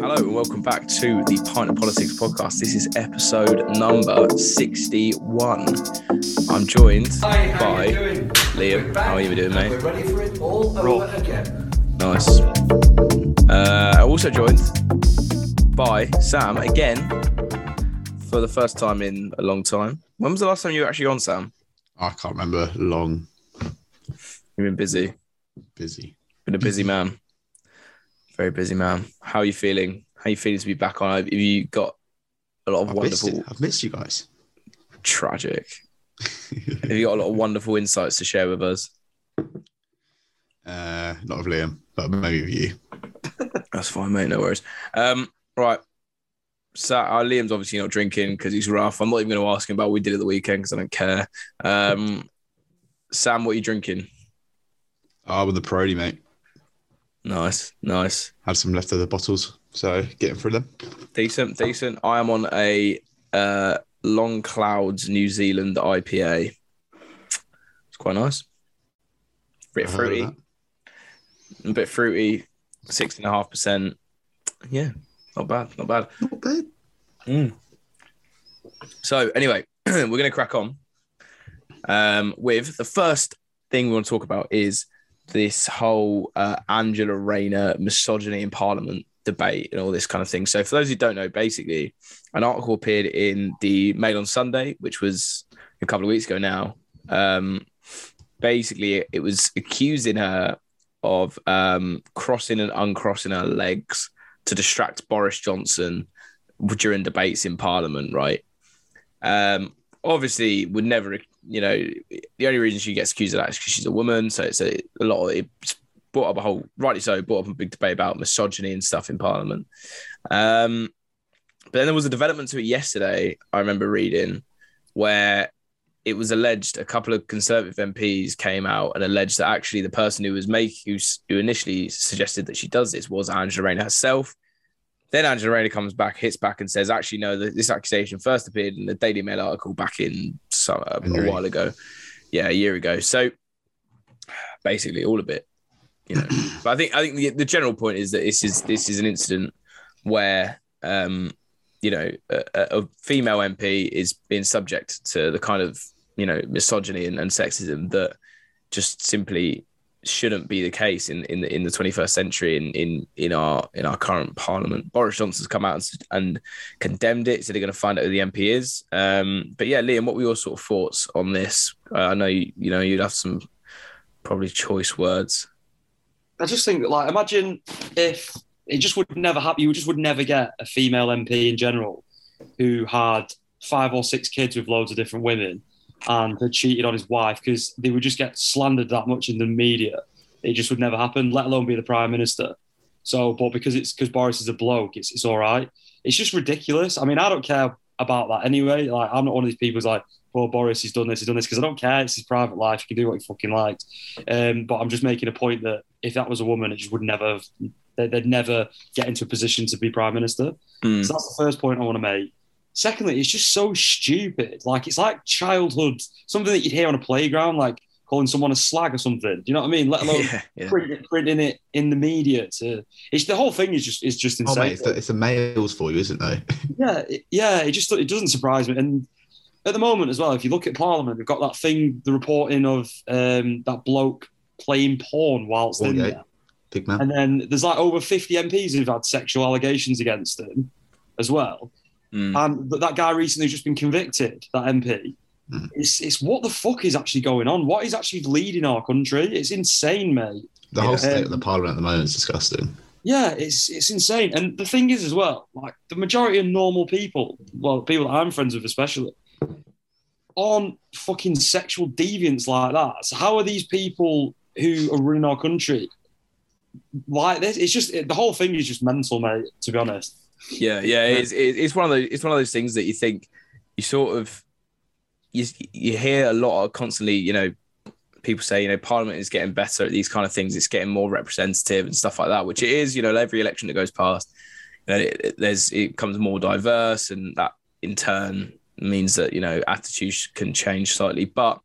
Hello and welcome back to the Pint of Politics podcast. This is episode number 61. I'm joined Hi, how by you doing? Liam. How are you doing, We're mate? ready for it all Roll. over again. Nice. Uh, I'm also joined by Sam again for the first time in a long time. When was the last time you were actually on, Sam? I can't remember. Long, You've been busy. busy. Been a busy man. Very busy man. How are you feeling? How are you feeling to be back on? Have you got a lot of I've missed, wonderful, it. I've missed you guys. tragic? Have you got a lot of wonderful insights to share with us? Uh, not with Liam, but maybe with you. That's fine, mate. No worries. Um, right. So uh, Liam's obviously not drinking because he's rough. I'm not even going to ask him about what we did at the weekend because I don't care. Um, Sam, what are you drinking? Oh, with the Parody, mate. Nice, nice, Had some leftover bottles, so getting through them. decent, decent. I am on a uh, Long Clouds New Zealand IPA. It's quite nice. Bit heard of fruity, a bit fruity, six and a half percent. Yeah, not bad, not bad. Not bad. Mm. So anyway, we're going to crack on um, with the first thing we want to talk about is this whole uh, Angela Rayner misogyny in Parliament debate and all this kind of thing. So for those who don't know, basically, an article appeared in the Mail on Sunday, which was a couple of weeks ago now. Um, basically, it was accusing her of um, crossing and uncrossing her legs to distract Boris Johnson during debates in Parliament, right? Um, obviously, would never, you know, the only reason she gets accused of that is because she's a woman. So it's a, a lot of it's brought up a whole, rightly so, brought up a big debate about misogyny and stuff in Parliament. Um, but then there was a development to it yesterday. I remember reading where it was alleged a couple of Conservative MPs came out and alleged that actually the person who was making who, who initially suggested that she does this was Angela Rayner herself. Then Angela Rayner comes back, hits back, and says, "Actually, no. This accusation first appeared in the Daily Mail article back in some, a while ago, yeah, a year ago. So basically, all of it, you know. but I think I think the, the general point is that this is this is an incident where, um, you know, a, a a female MP is being subject to the kind of you know misogyny and, and sexism that just simply shouldn't be the case in in the, in the 21st century in in in our in our current parliament. Boris Johnson's come out and, and condemned it, so they're going to find out who the MP is. Um, but yeah, Liam, what were your sort of thoughts on this? Uh, I know you, you know you'd have some probably choice words. I just think like, imagine if it just would never happen. You just would never get a female MP in general who had five or six kids with loads of different women and had cheated on his wife because they would just get slandered that much in the media. It just would never happen, let alone be the prime minister. So, but because it's because Boris is a bloke, it's it's all right. It's just ridiculous. I mean, I don't care about that anyway. Like, I'm not one of these people who's like, "Oh, Boris, he's done this, he's done this," because I don't care. It's his private life. He can do what he fucking likes. Um, but I'm just making a point that if that was a woman, it just would never, have- they'd never get into a position to be prime minister. Mm. So that's the first point I want to make. Secondly, it's just so stupid. Like it's like childhood, something that you'd hear on a playground, like calling someone a slag or something. Do you know what I mean? Let alone Yeah, yeah. print, printing it in the media. To it's the whole thing is just is just Oh, insane. mate, it's the, it's the males for you, isn't it? Yeah, it, yeah. It just it doesn't surprise me. And at the moment as well, if you look at Parliament, they've got that thing, the reporting of um, that bloke playing porn whilst in Porn, yeah. there. Big man. And then there's like over 50 MPs who've had sexual allegations against them as well. Mm. And but that guy recently has just been convicted, that MP. Mm. It's, it's what the fuck is actually going on? What is actually leading our country? It's insane, mate. The whole Yeah. state of the parliament at the moment is disgusting. Yeah, it's it's insane. And the thing is as well, like the majority of normal people, well, people that I'm friends with especially, aren't fucking sexual deviants like that. So how are these people who are running our country like this? It's just the whole thing is just mental, mate. To be honest. Yeah, yeah, it's it's one of those it's one of those things that you think you sort of you you hear a lot of constantly, you know, people say, you know, Parliament is getting better at these kind of things. It's getting more representative and stuff like that, which it is. You know, every election that goes past, you know, it, it- there's it becomes more diverse, and that in turn means that you know attitudes can change slightly. But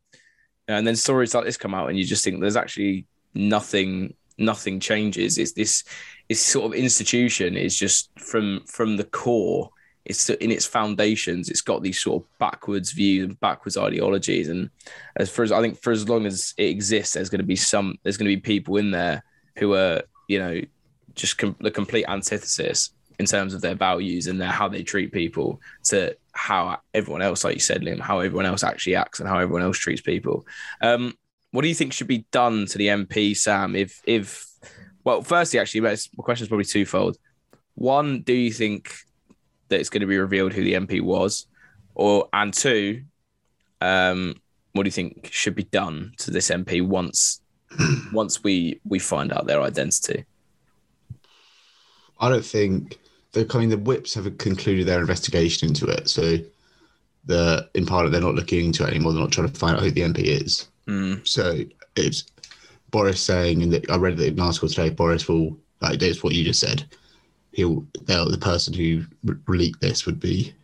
and then stories like this come out, and you just think there's actually nothing nothing changes. It's this its sort of institution is just from from the core. It's in its foundations. It's got these sort of backwards views and backwards ideologies. And as for as I think for as long as it exists, there's going to be some. There's going to be people in there who are you know just com- the complete antithesis in terms of their values and their how they treat people to how everyone else, like you said, Liam, how everyone else actually acts and how everyone else treats people. Um, what do you think should be done to the MP, Sam? If if well, firstly, actually, my question is probably twofold. One, do you think that it's going to be revealed who the MP was, or and two, um, what do you think should be done to this MP once once we we find out their identity? I don't think they're coming. The whips have concluded their investigation into it, so the in part they're not looking into it anymore. They're not trying to find out who the MP is. Mm, So it's Boris saying, and I read an article today. Boris will like it's what you just said. He'll the person who re- leaked this would be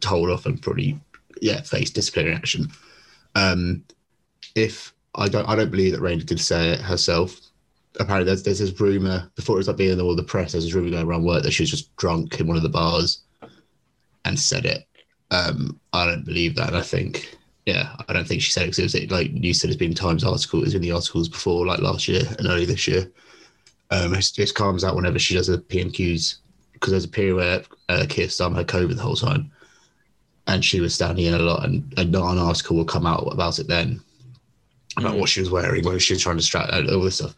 told off and probably yeah face disciplinary action. Um, if I don't, I don't believe that Rayner did say it herself. Apparently, there's there's this rumor before it was like being in all the press. There's this rumor going around work that she was just drunk in one of the bars and said it. Um, I don't believe that. I think yeah, I don't think she said it because it was like you said, it's been Times article. Was in the articles before, like last year and early this year. Um, it just calms out whenever she does the PMQs because there's a period where uh, Keir Starmer had COVID the whole time, and she was standing in a lot, and, and not an article will come out about it then about Mm. what she was wearing, whether she was trying to uh, all this stuff.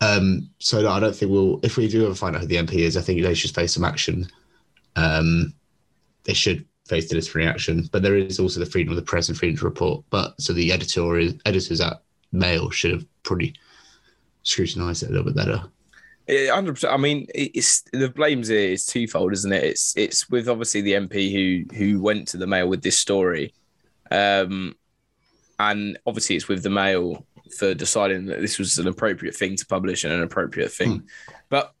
Um, so no, I don't think we'll. If we do ever find out who the MP is, I think they should face some action. Um, they should face the disciplinary action, but there is also the freedom of the press and freedom to report. But so the editor editorial editors at Mail should have probably scrutinised it a little bit better. hundred percent. I mean, it's the blames here is twofold, isn't it? It's it's with obviously the MP who who went to the Mail with this story, um, and obviously it's with the Mail for deciding that this was an appropriate thing to publish and an appropriate thing. But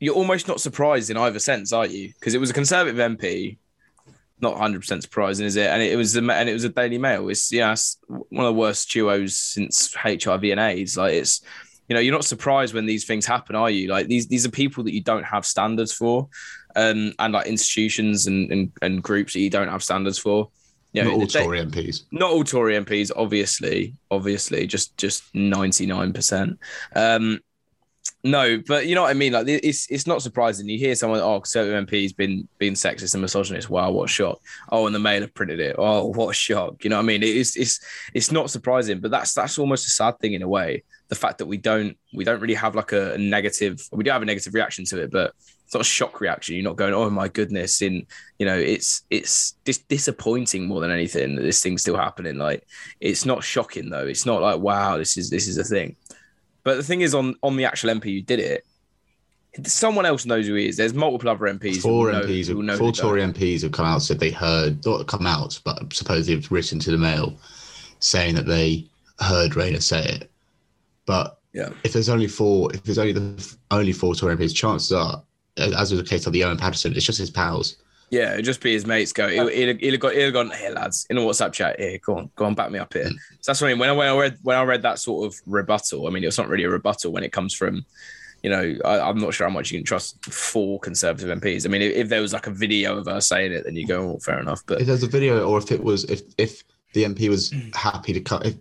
you're almost not surprised in either sense, are you? Because it was a Conservative MP. Not 100 percent surprising, is it? And it was the and it was a Daily Mail. It's yeah, it's one of the worst duos since HIV and AIDS. Like it's you know, you're not surprised when these things happen, are you? Like these these are people that you don't have standards for, um, and like institutions and, and and groups that you don't have standards for. You know, Not all they- Tory MPs. not all Tory MPs, obviously, obviously, just just ninety nine percent. Um, no, but you know what I mean. Like it's it's not surprising. You hear someone, oh, Conservative MP's been being sexist and misogynist. Wow, what a shock! Oh, and the Mail have printed it. Oh, what a shock! You know what I mean? It's it's it's not surprising, but that's that's almost a sad thing in a way. The fact that we don't we don't really have like a, a negative. We do have a negative reaction to it, but it's not a shock reaction. You're not going, oh my goodness. In you know, it's it's dis- disappointing more than anything that this thing's still happening. Like it's not shocking though. It's not like wow, this is this is a thing. But the thing is, on on the actual MP who did it, someone else knows who he is. There's multiple other MPs. who Four know- MPs, know four Tory MPs have come out said they heard, not come out, but supposedly have written to the Mail saying that they heard Rayner say it. But Yeah. if there's only four, if there's only the only four Tory MPs, chances are, as was the case of the Owen Paterson, it's just his pals. Yeah, it'd just be his mates go. He'll, he'll, he'll, have got, he'll have gone, here, lads, in a WhatsApp chat. Here, go on, go on, back me up here. Mm. So that's what I mean. When I, when I read when I read that sort of rebuttal, I mean, it's not really a rebuttal when it comes from, you know, I, I'm not sure how much you can trust four Conservative MPs. I mean, if, if there was like a video of her saying it, then you go, oh, fair enough. But If there's a video, or if it was, if if the MP was mm. happy to cut, if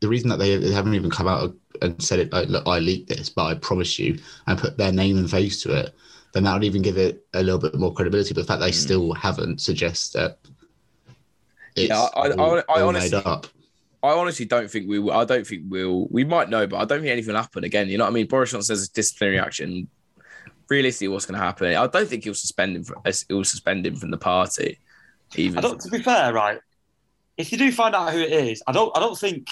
the reason that they, they haven't even come out and said it, like, look, I leaked this, but I promise you, and put their name and face to it, then that would even give it a little bit more credibility. But the fact they hmm. still haven't suggests that it's Yeah, I- I- all, I- I all honestly- made up. I honestly don't think we will. I don't think we'll. We might know, but I don't think anything will happen again. You know what I mean? Boris Johnson says it's disciplinary action. Realistically, what's going to happen? I don't think he'll suspend him. From, uh, he'll suspend him from the party. Even I don't. To be fair, right? If you do find out who it is, I don't. I don't think,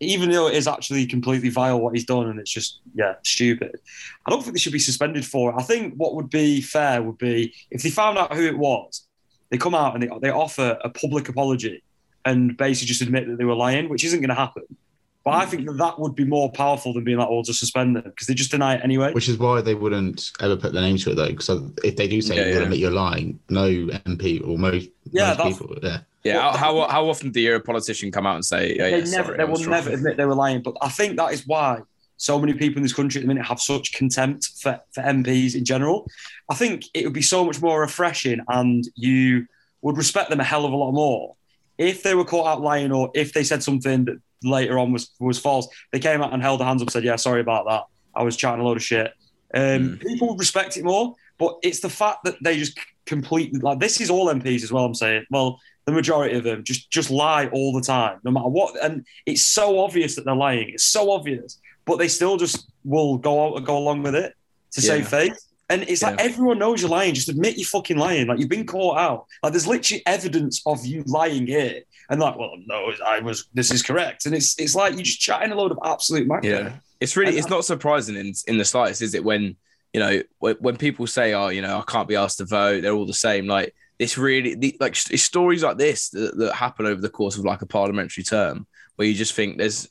even though it is actually completely vile what he's done, and it's just yeah stupid. I don't think they should be suspended for it. I think what would be fair would be if they found out who it was, they come out and they they offer a public apology and basically just admit that they were lying, which isn't going to happen. But I think that that would be more powerful than being like, "Oh, we'll just suspend them," because they just deny it anyway. Which is why they wouldn't ever put their name to it, though. Because if they do say Yeah, you're yeah. admit you're lying, no MP or most, Yeah, most people, yeah. Yeah. How, how how often do you hear a politician come out and say, oh, they yeah, never, sorry, they will never admit they were lying. But I think that is why so many people in this country at the minute have such contempt for, for MPs in general. I think it would be so much more refreshing and you would respect them a hell of a lot more if they were caught out lying or if they said something that later on was, was false. They came out and held their hands up and said, Yeah, sorry about that. I was chatting a load of shit. Um, Mm. People would respect it more, but it's the fact that they just completely like this is all MPs as well. I'm saying, well, the majority of them just just lie all the time, no matter what, and it's so obvious that they're lying. It's so obvious, but they still just will go out and go along with it to Yeah. save face. And it's like everyone knows you're lying. Just admit you're fucking lying. Like you've been caught out. Like there's literally evidence of you lying here. And like, well, no, I was. This is correct. And it's it's like you're just chatting a load of absolute macro. Yeah, it's really it's not surprising in in the slightest, is it? When you know when people say, "Oh, you know, I can't be asked to vote," they're all the same. Like this really, the, like it's stories like this that, that happen over the course of like a parliamentary term, where you just think there's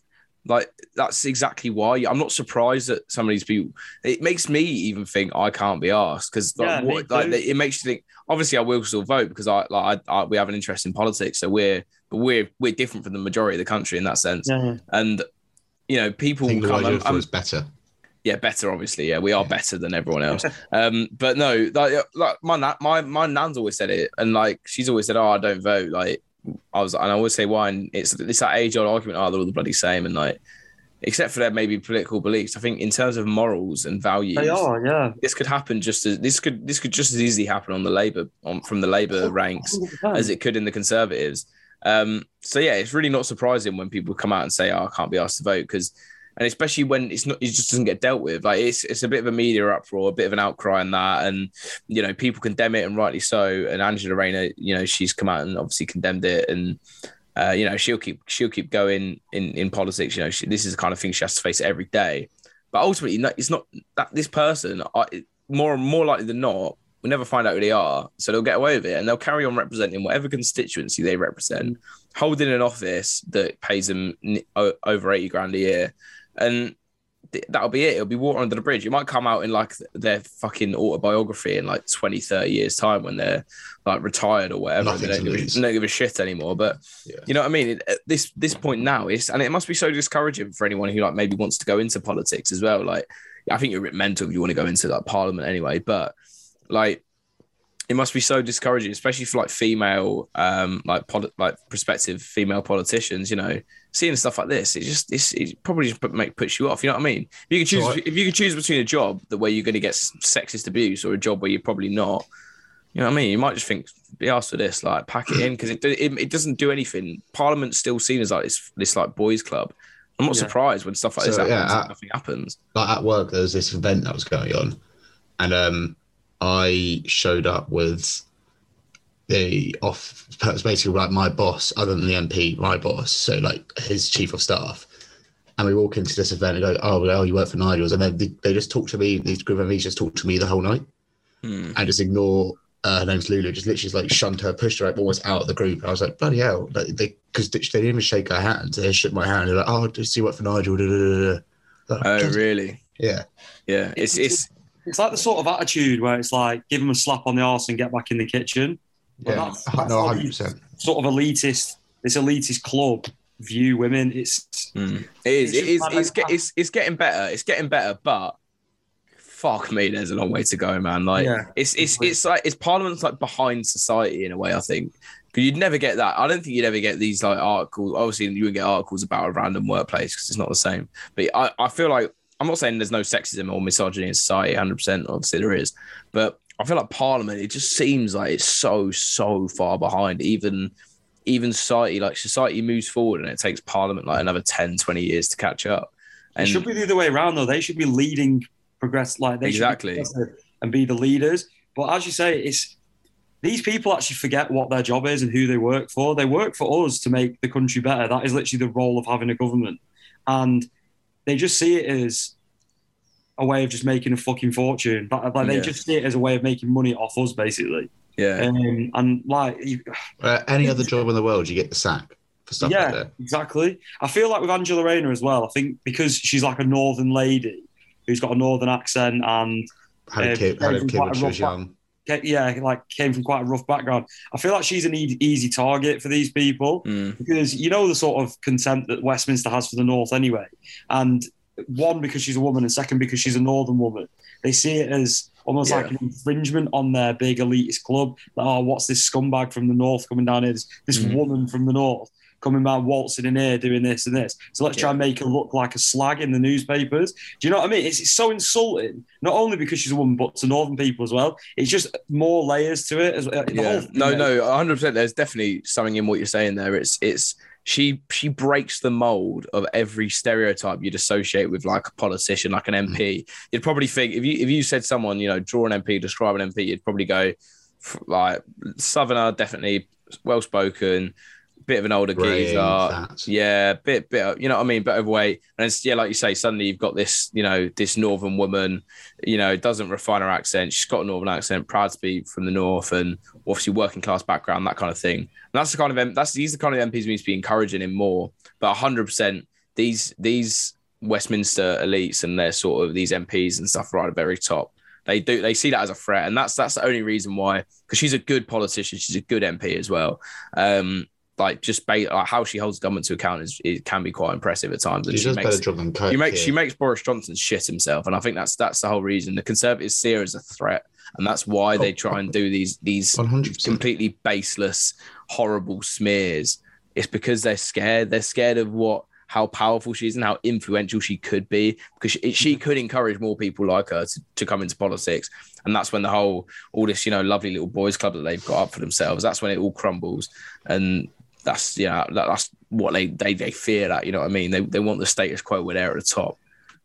like that's exactly why I'm not surprised that some of these people. It makes me even think I can't be asked because like, Yeah, what, like it makes you think. Obviously, I will still vote because I like I, I, we have an interest in politics, so we're but we're we're different from the majority of the country in that sense. Yeah. And you know, I people think come. word I'm- you're I'm- um, is better. Yeah, better. Obviously, yeah, we are better than everyone else. um, but no, like, like my na- my my nan's always said it, and like she's always said, "Oh, I don't vote." Like I was, and I always say why. And it's it's that age old argument. Oh, they're all the bloody same, and like, except for their maybe political beliefs. I think in terms of morals and values, They are, yeah. this could happen just as this could this could just as easily happen on the Labour on from the Labour ranks 100%. as it could in the Conservatives. Um, so yeah, it's really not surprising when people come out and say, "Oh, I can't be asked to vote," because, and especially when it's not, it just doesn't get dealt with. Like it's it's a bit of a media uproar, a bit of an outcry on that, and you know people condemn it and rightly so. And Angela Rayner, you know, she's come out and obviously condemned it, and uh, you know she'll keep she'll keep going in in politics. You know, she, this is the kind of thing she has to face every day. But ultimately, it's not that this person. I, more more likely than not, we'll never find out who they are. So they'll get away with it and they'll carry on representing whatever constituency they represent, holding an office that pays them over 80 grand a year. And th- that'll be it. It'll be water under the bridge. It might come out in like their fucking autobiography in like 20, 30 years' time when they're like retired or whatever. They don't give, a, they don't give a shit anymore. But Yeah. you know what I mean? It- At this this point now, is, and it must be so discouraging for anyone who like maybe wants to go into politics as well. Like, I think you're a bit mental if you want to go into like parliament anyway. But like, it must be so discouraging, especially for like female, um, like like prospective female politicians. You know, seeing stuff like this, it just it's, it probably just put, make puts you off. You know what I mean? If you could choose, So if you could choose between a job that where you're going to get sexist abuse or a job where you're probably not. You know what I mean? You might just think, be asked for this, like pack it in because it, it it doesn't do anything. Parliament's still seen as like this this like boys' club. I'm not Yeah. surprised when stuff like this happens. yeah, and nothing happens. like at work there was this event that was going on and um i showed up with the off basically like my boss other than the mp my boss so like his chief of staff and we walk into this event and go oh well you work for nigel's and then they, they just talk to me these group of MPs just talk to me the whole night Hmm. and just ignore uh, her name's Lulu, just literally like shunned her, pushed her like, almost out of the group. And I was like, bloody hell. Like, they Because they, didn't even shake her hand. They shook my hand. They're like, oh, just see what for Nigel. Da, da, da, da. Like, Oh, really? Yeah. Yeah. It's it's It's like the sort of attitude where it's like give them a slap on the arse and get back in the kitchen. But Yeah. that's- that's no, how 100%. Sort of elitist, this elitist club view women. It's Mm. It is. It's It is. just It's, get, it's it's getting better. It's getting better, but fuck me, there's a long way to go, man. Like Yeah. it's it's it's like it's Parliament's like behind society in a way. I think because you'd never get that. I don't think you'd ever get these like articles. Obviously, you would get articles about a random workplace because it's not the same. But I I feel like I'm not saying there's no sexism or misogyny in society. 100. percent Obviously, there is, but I feel like Parliament. It just seems like it's so so far behind. Even even society like society moves forward and it takes parliament like another 10 20 years to catch up it should be the other way around though. They should be leading progress like they Exactly. should be and be the leaders. But as you say, it's these people actually forget what their job is and who they work for. They work for us to make the country better. That is literally the role of having a government. And they just see it as a way of just making a fucking fortune. But like they Yeah. just see it as a way of making money off us, basically. yeah Um, and like, you, Uh, any other job in the world, you get the sack for stuff yeah, like that. exactly. I feel like with Angela Rayner as well. I think because she's like a northern lady who's got a northern accent and Had a Uh, kid, had a kid when she was rough young. Yeah, like came from quite a rough background. I feel like she's an e- easy target for these people Mm. because you know the sort of contempt that Westminster has for the North anyway, and one because she's a woman, and second because she's a northern woman. They see it as almost Yeah. like an infringement on their big elitist club. Like, oh, what's this scumbag from the north coming down here? This, this Mhm. woman from the north coming down waltzing in here doing this and this. So let's try and make her look like a slag in the newspapers. Do you know what I mean? It's, it's so insulting, not only because she's a woman, but to northern people as well. It's just more layers to it. As, uh, the yeah. No, no, 100. percent There's definitely something in what you're saying there. It's it's she she breaks the mold of every stereotype you'd associate with like a politician, like an MP. You'd probably think if you if you said someone, you know, draw an MP, describe an MP, you'd probably go like Southerner, definitely well spoken, bit of an older geezer. fat. Yeah, bit, bit, you know what I mean, bit overweight, and it's yeah, like you say, suddenly you've got this, you know, this northern woman, you know, doesn't refine her accent. She's got a northern accent, proud to be from the north, and obviously working class background, that kind of thing. And that's the kind of that's these are the kind of MPs we need to be encouraging him more. But hundred percent, these these Westminster elites and their sort of these MPs and stuff right at the very top. They do they see that as a threat, and that's that's the only reason why. Because she's a good politician, she's a good MP as well. Um, like just ba- like how she holds government to account is it can be quite impressive at times. And She she does makes better job than Kirk. you make she makes Boris Johnson shit himself, and I think that's that's the whole reason. The Conservatives see her as a threat, and that's why they try and do these these 100%. completely baseless, horrible smears. It's because they're scared. They're scared of what how powerful she is and how influential she could be because she, she could encourage more people like her to, to come into politics and that's when the whole all this you know lovely little boys club that they've got up for themselves that's when it all crumbles and that's yeah that, that's what they, they they fear that you know what i mean they, they want the status quo where they're at the top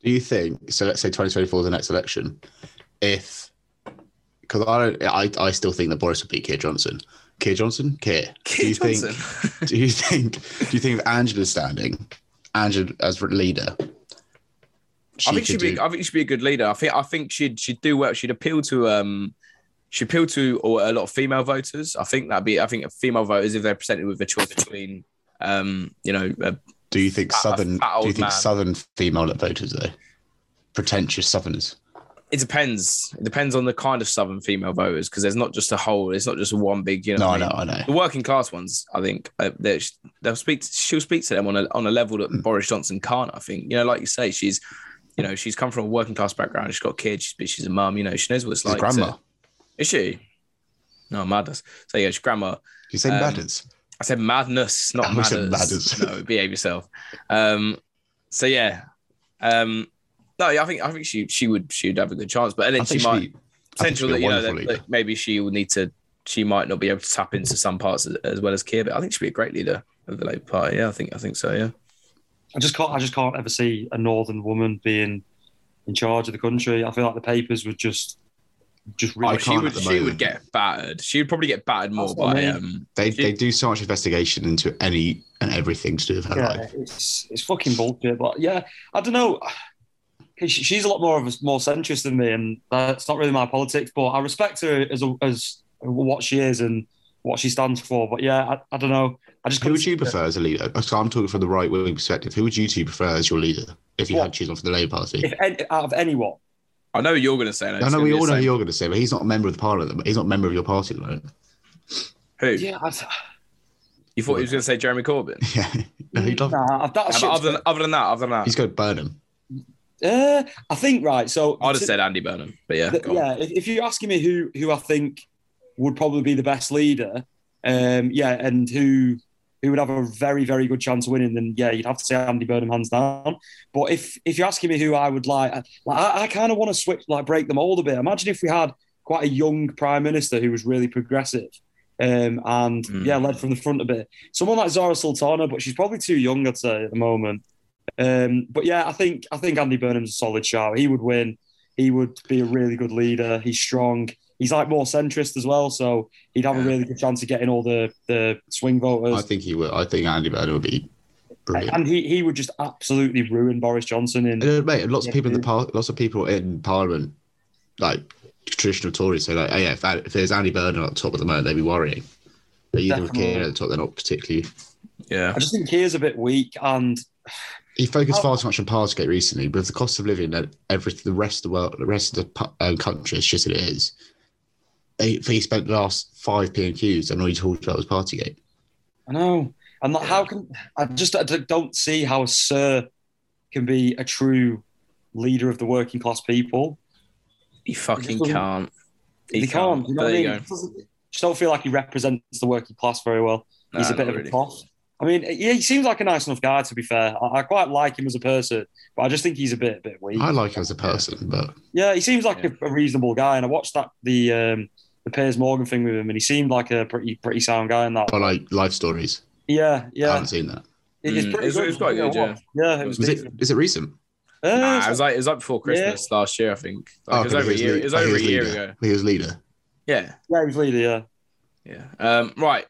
Do you think so? Let's say 2024 is the next election. If because I don't, I, I still think that Boris would beat Keir Johnson. Keir Johnson, Keir. do you think? Do you think? Do you think if Angela's standing, Angela as leader? I think she'd be. do- I think she'd be a good leader. I think. I think she'd she'd do well. She'd appeal to um, she'd appeal to a lot of female voters. I think that'd be. I think female voters if they're presented with a choice between um, you know, uh, Do you think fat- a southern? fat Do you think man. southern female voters though? Pretentious southerners. it depends. It depends on the kind of southern female voters because there's not just a whole. It's not just one big. You know. No, what I I know. I know. The working class ones, I think, uh, they're- they'll speak. She'll speak to them on a on a level that Boris Johnson can't. I think. You know, like you say, she's, you know, she's come from a working class background. She's got kids. She's, she's a mum. You know, she knows what it's His like. grandma. to- is she? No, madness. So yeah, she's grandma. you say um, matters. I said madness, not I matters. said matters. no, behave yourself. Um, so yeah, um, no, yeah, I think I think she she would she would have a good chance, but I then think she might be- I potential she'd that you know that, that maybe she will need to she might not be able to tap into some parts as, as well as Keir, but I think she'd be a great leader of the Labour Party. Yeah, I think I think so. Yeah. I just can't. I just can't ever see a northern woman being in charge of the country. I feel like the papers would just, just really. Oh, she can't would at the she would get battered. She would probably get battered more That's what I by mean. um They she- they do so much investigation into any and everything to do with her yeah, life. it's it's fucking bullshit. But yeah, I don't know. She's a lot more of a more centrist than me, and that's not really my politics. But I respect her as a, as what she is and what she stands for. But yeah, I, I don't know. I just Who would you see it. prefer as a leader? So I'm talking from the right wing perspective. Who would you two prefer as your leader if you What? had to choose one for the Labour Party? If any, out of anyone, I know you're going to say. No, I know we all know who you're going to say, but he's not a member of the parliament. He's not a member of your party at the moment. Who yeah, I, you thought he was going to say Jeremy Corbyn? Yeah, no, he'd love. nah, that Yeah, shit's- but other than other than that, other than that, He's going to burn him. Uh, I think right. So I'd have said Andy Burnham, but yeah, Th- go on. yeah, if, if you're asking me who who I think would probably be the best leader, um, yeah, and who who would have a very very good chance of winning, then yeah, you'd have to say Andy Burnham hands down. But if if you're asking me who I would like, I- like I, I kind of want to switch, like break them all a bit. Imagine if we had quite a young prime minister who was really progressive. Um, and Mm. yeah, led from the front a bit. Someone like Zarah Sultana, but she's probably too young, I'd say, at the moment. Um, but yeah, I think I think Andy Burnham's a solid shout. He would win. He would be a really good leader. He's strong. He's like more centrist as well, so he'd have a really good chance of getting all the the swing voters. I think he will. I think Andy Burnham would be brilliant. And he, he would just absolutely ruin Boris Johnson. In And, uh, mate, lots of people in the par- lots of people in Parliament, like traditional Tories, say like, oh, yeah, if, if there's Andy Burnham at the top at the moment, they'd be worrying. But either with Definitely. Keir at the top, they're not particularly. yeah. I just think Keir's a bit weak, and He focused Oh. far too much on Partygate recently, but with the cost of living and everything, the rest of the world, the rest of the pu- uh, country is shit as it is. He, he spent the last five PMQs and all he talked about was Partygate. I know. And like, how can I just I don't see how a Sir can be a true leader of the working class people. He fucking doesn't- can't. He, can't. You know But what I mean? go. just don't feel like he represents the working class very well. He's a bit of really. a toff. I mean, yeah, he seems like a nice enough guy. To be fair, I, I quite like him as a person, but I just think he's a bit, a bit weak. I like him as a person, but Yeah, he seems like Yeah. a, a reasonable guy, and I watched that the um, the Piers Morgan thing with him, and he seemed like a pretty pretty sound guy in that. I like life stories. Yeah, yeah. I haven't seen that. It- it's Mm, pretty it was- it quite good, Yeah, yeah, it was. Was it? decent. It recent? Uh, Nah, it was like it was like before Christmas last year, I think. Like, Oh, it was okay, over a year. lead- It was oh, he over a year leader. ago. He was leader. Yeah, yeah, he was leader. Yeah. yeah. Um, right,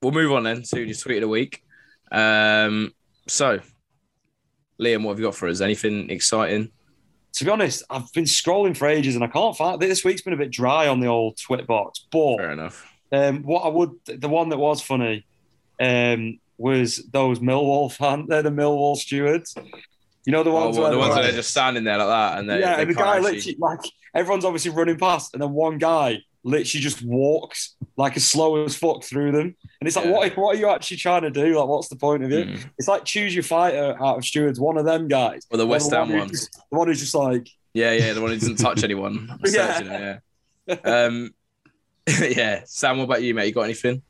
we'll move on then to your tweet of the week. Um, so, Liam, what have you got for us? Anything exciting? To be honest, I've been scrolling for ages, and I can't find. This week's been a bit dry on the old Twit box, but Fair enough. Um, what I would, the one that was funny, um, was those Millwall fan, they're the Millwall stewards. You know the Oh, ones well, where the ones they're that are just standing there like that, and they, yeah, they and the guy actually- literally like everyone's obviously running past, and then one guy literally just walks like as slow as fuck through them, and it's like, Yeah. what? What are you actually trying to do? Like, what's the point of it? Mm. It's like choose your fighter out of stewards. One of them guys, Or the West Ham who ones. just- the one who's just like, Yeah, yeah, the one who doesn't touch anyone. Yeah. Searching it, yeah. Um, yeah, Sam, what about you, mate? You got anything?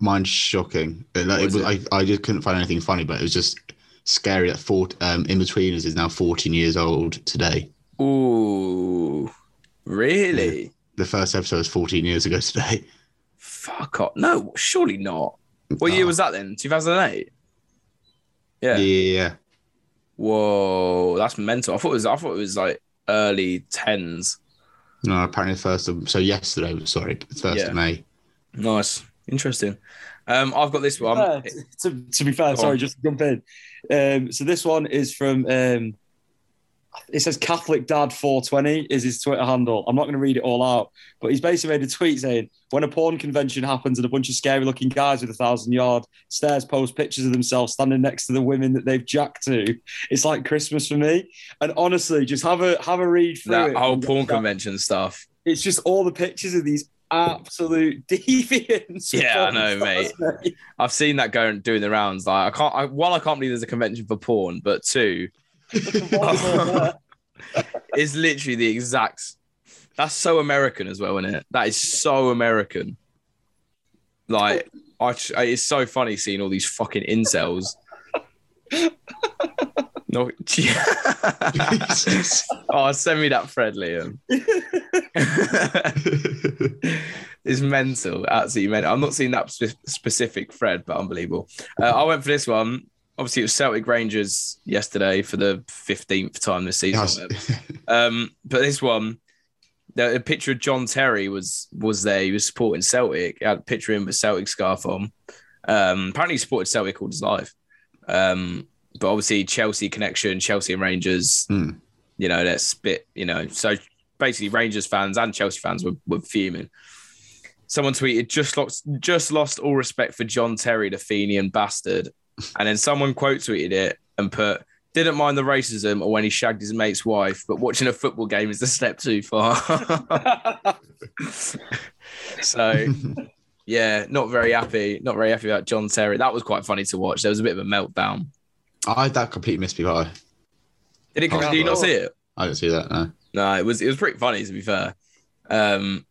Mine's shocking. It, like, What it is was, I, I just couldn't find anything funny, but it was just scary that four, um, Inbetweeners is now 14 years old today. Ooh, really? The first episode was 14 years ago today. Fuck off. No, surely not. What year Oh, was that then? 2008? Yeah. Yeah. Whoa, that's mental. I thought it was I thought it was like early tens. No, apparently the first of, so yesterday was, sorry, first Yeah. of May. Nice. Interesting. Um, I've got this one. Uh, to, to be fair, Go sorry, on. just to jump in. Um, so this one is from. Um, it says Catholic Dad 420 is his Twitter handle. I'm not going to read it all out, but he's basically made a tweet saying, "When a porn convention happens and a bunch of scary-looking guys with a thousand-yard stares post pictures of themselves standing next to the women that they've jacked to, it's like Christmas for me." And honestly, just have a have a read through that it. whole porn that- convention stuff. It's just all the pictures of these absolute deviants. Yeah, I know, stars, mate. I've seen that going doing the rounds. Like I can't. I, one, I can't believe there's a convention for porn, but two, it's literally the exact. That's so American as well, isn't it? That is so American. Like, I, it's so funny seeing all these fucking incels. No, oh, send me that Fred Liam. it's mental, absolutely mental. I'm not seeing that spe- specific Fred, but unbelievable. Uh, I went for this one. Obviously, it was Celtic Rangers yesterday for the 15th time this season. Yes. Um, but this one, the, a picture of John Terry was was there. He was supporting Celtic. He had a picture of him with a Celtic scarf on. Um, apparently, he supported Celtic all his life. Um, but obviously, Chelsea connection, Chelsea and Rangers. Hmm. You know, that's spit. You know, so basically, Rangers fans and Chelsea fans were, were fuming. Someone tweeted, "Just lost, just lost all respect for John Terry, the Fenian bastard." And then someone quote tweeted it and put, didn't mind the racism or when he shagged his mate's wife, but watching a football game is a step too far. so, yeah, not very happy. Not very happy about John Terry. That was quite funny to watch. There was a bit of a meltdown. I that completely missed me by. Did, it, Oh, did you not see it? I didn't see that. No. No, it was it was pretty funny to be fair. Um,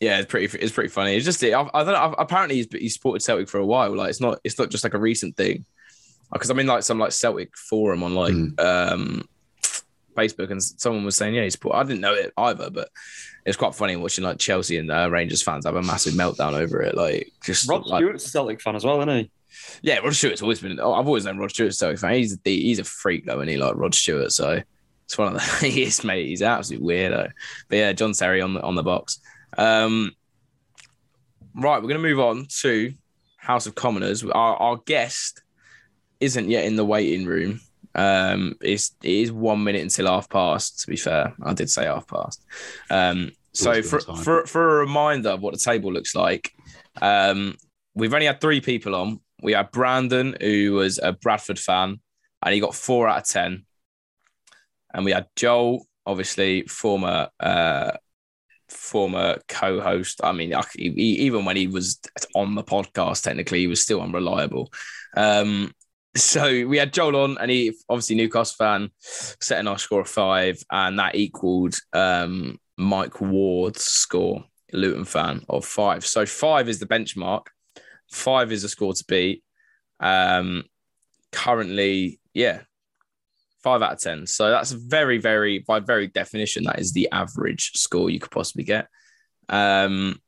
yeah, it's pretty it's pretty funny. It's just I, I don't know. Apparently, he's he's supported Celtic for a while. Like it's not it's not just like a recent thing. Because I'm in like some like Celtic forum on like Mm. um Facebook, and someone was saying yeah he's support. I didn't know it either, but it's quite funny watching like Chelsea and uh, Rangers fans have a massive meltdown over it. Like just Rod like, Stewart's a Celtic fan as well, isn't he? yeah, Rod Stewart's always been. oh, I've always known Rod Stewart's a Celtic fan. He's a he's a freak though, and he like Rod Stewart. So it's one of the he is mate. He's an absolute weirdo. But yeah, John Terry on the on the box. Um, right, we're gonna move on to House of Commoners. Our, our guest isn't yet in the waiting room. Um, it's it is one minute until half past. To be fair, I did say half past. Um, so for, for for a reminder of what the table looks like, um, we've only had three people on. We had Brandon, who was a Bradford fan, and he got four out of ten. And we had Joel, obviously former uh, former co-host. I mean, I- he, even when he was on the podcast, technically he was still unreliable. Um, so we had Joel on, and he obviously Newcastle fan, setting our score of five, and that equaled um, Mike Ward's score, Luton fan of five. So five is the benchmark. Five is the score to beat. Um, currently, yeah, five out of ten. So that's very, very by very definition, that is the average score you could possibly get. Um,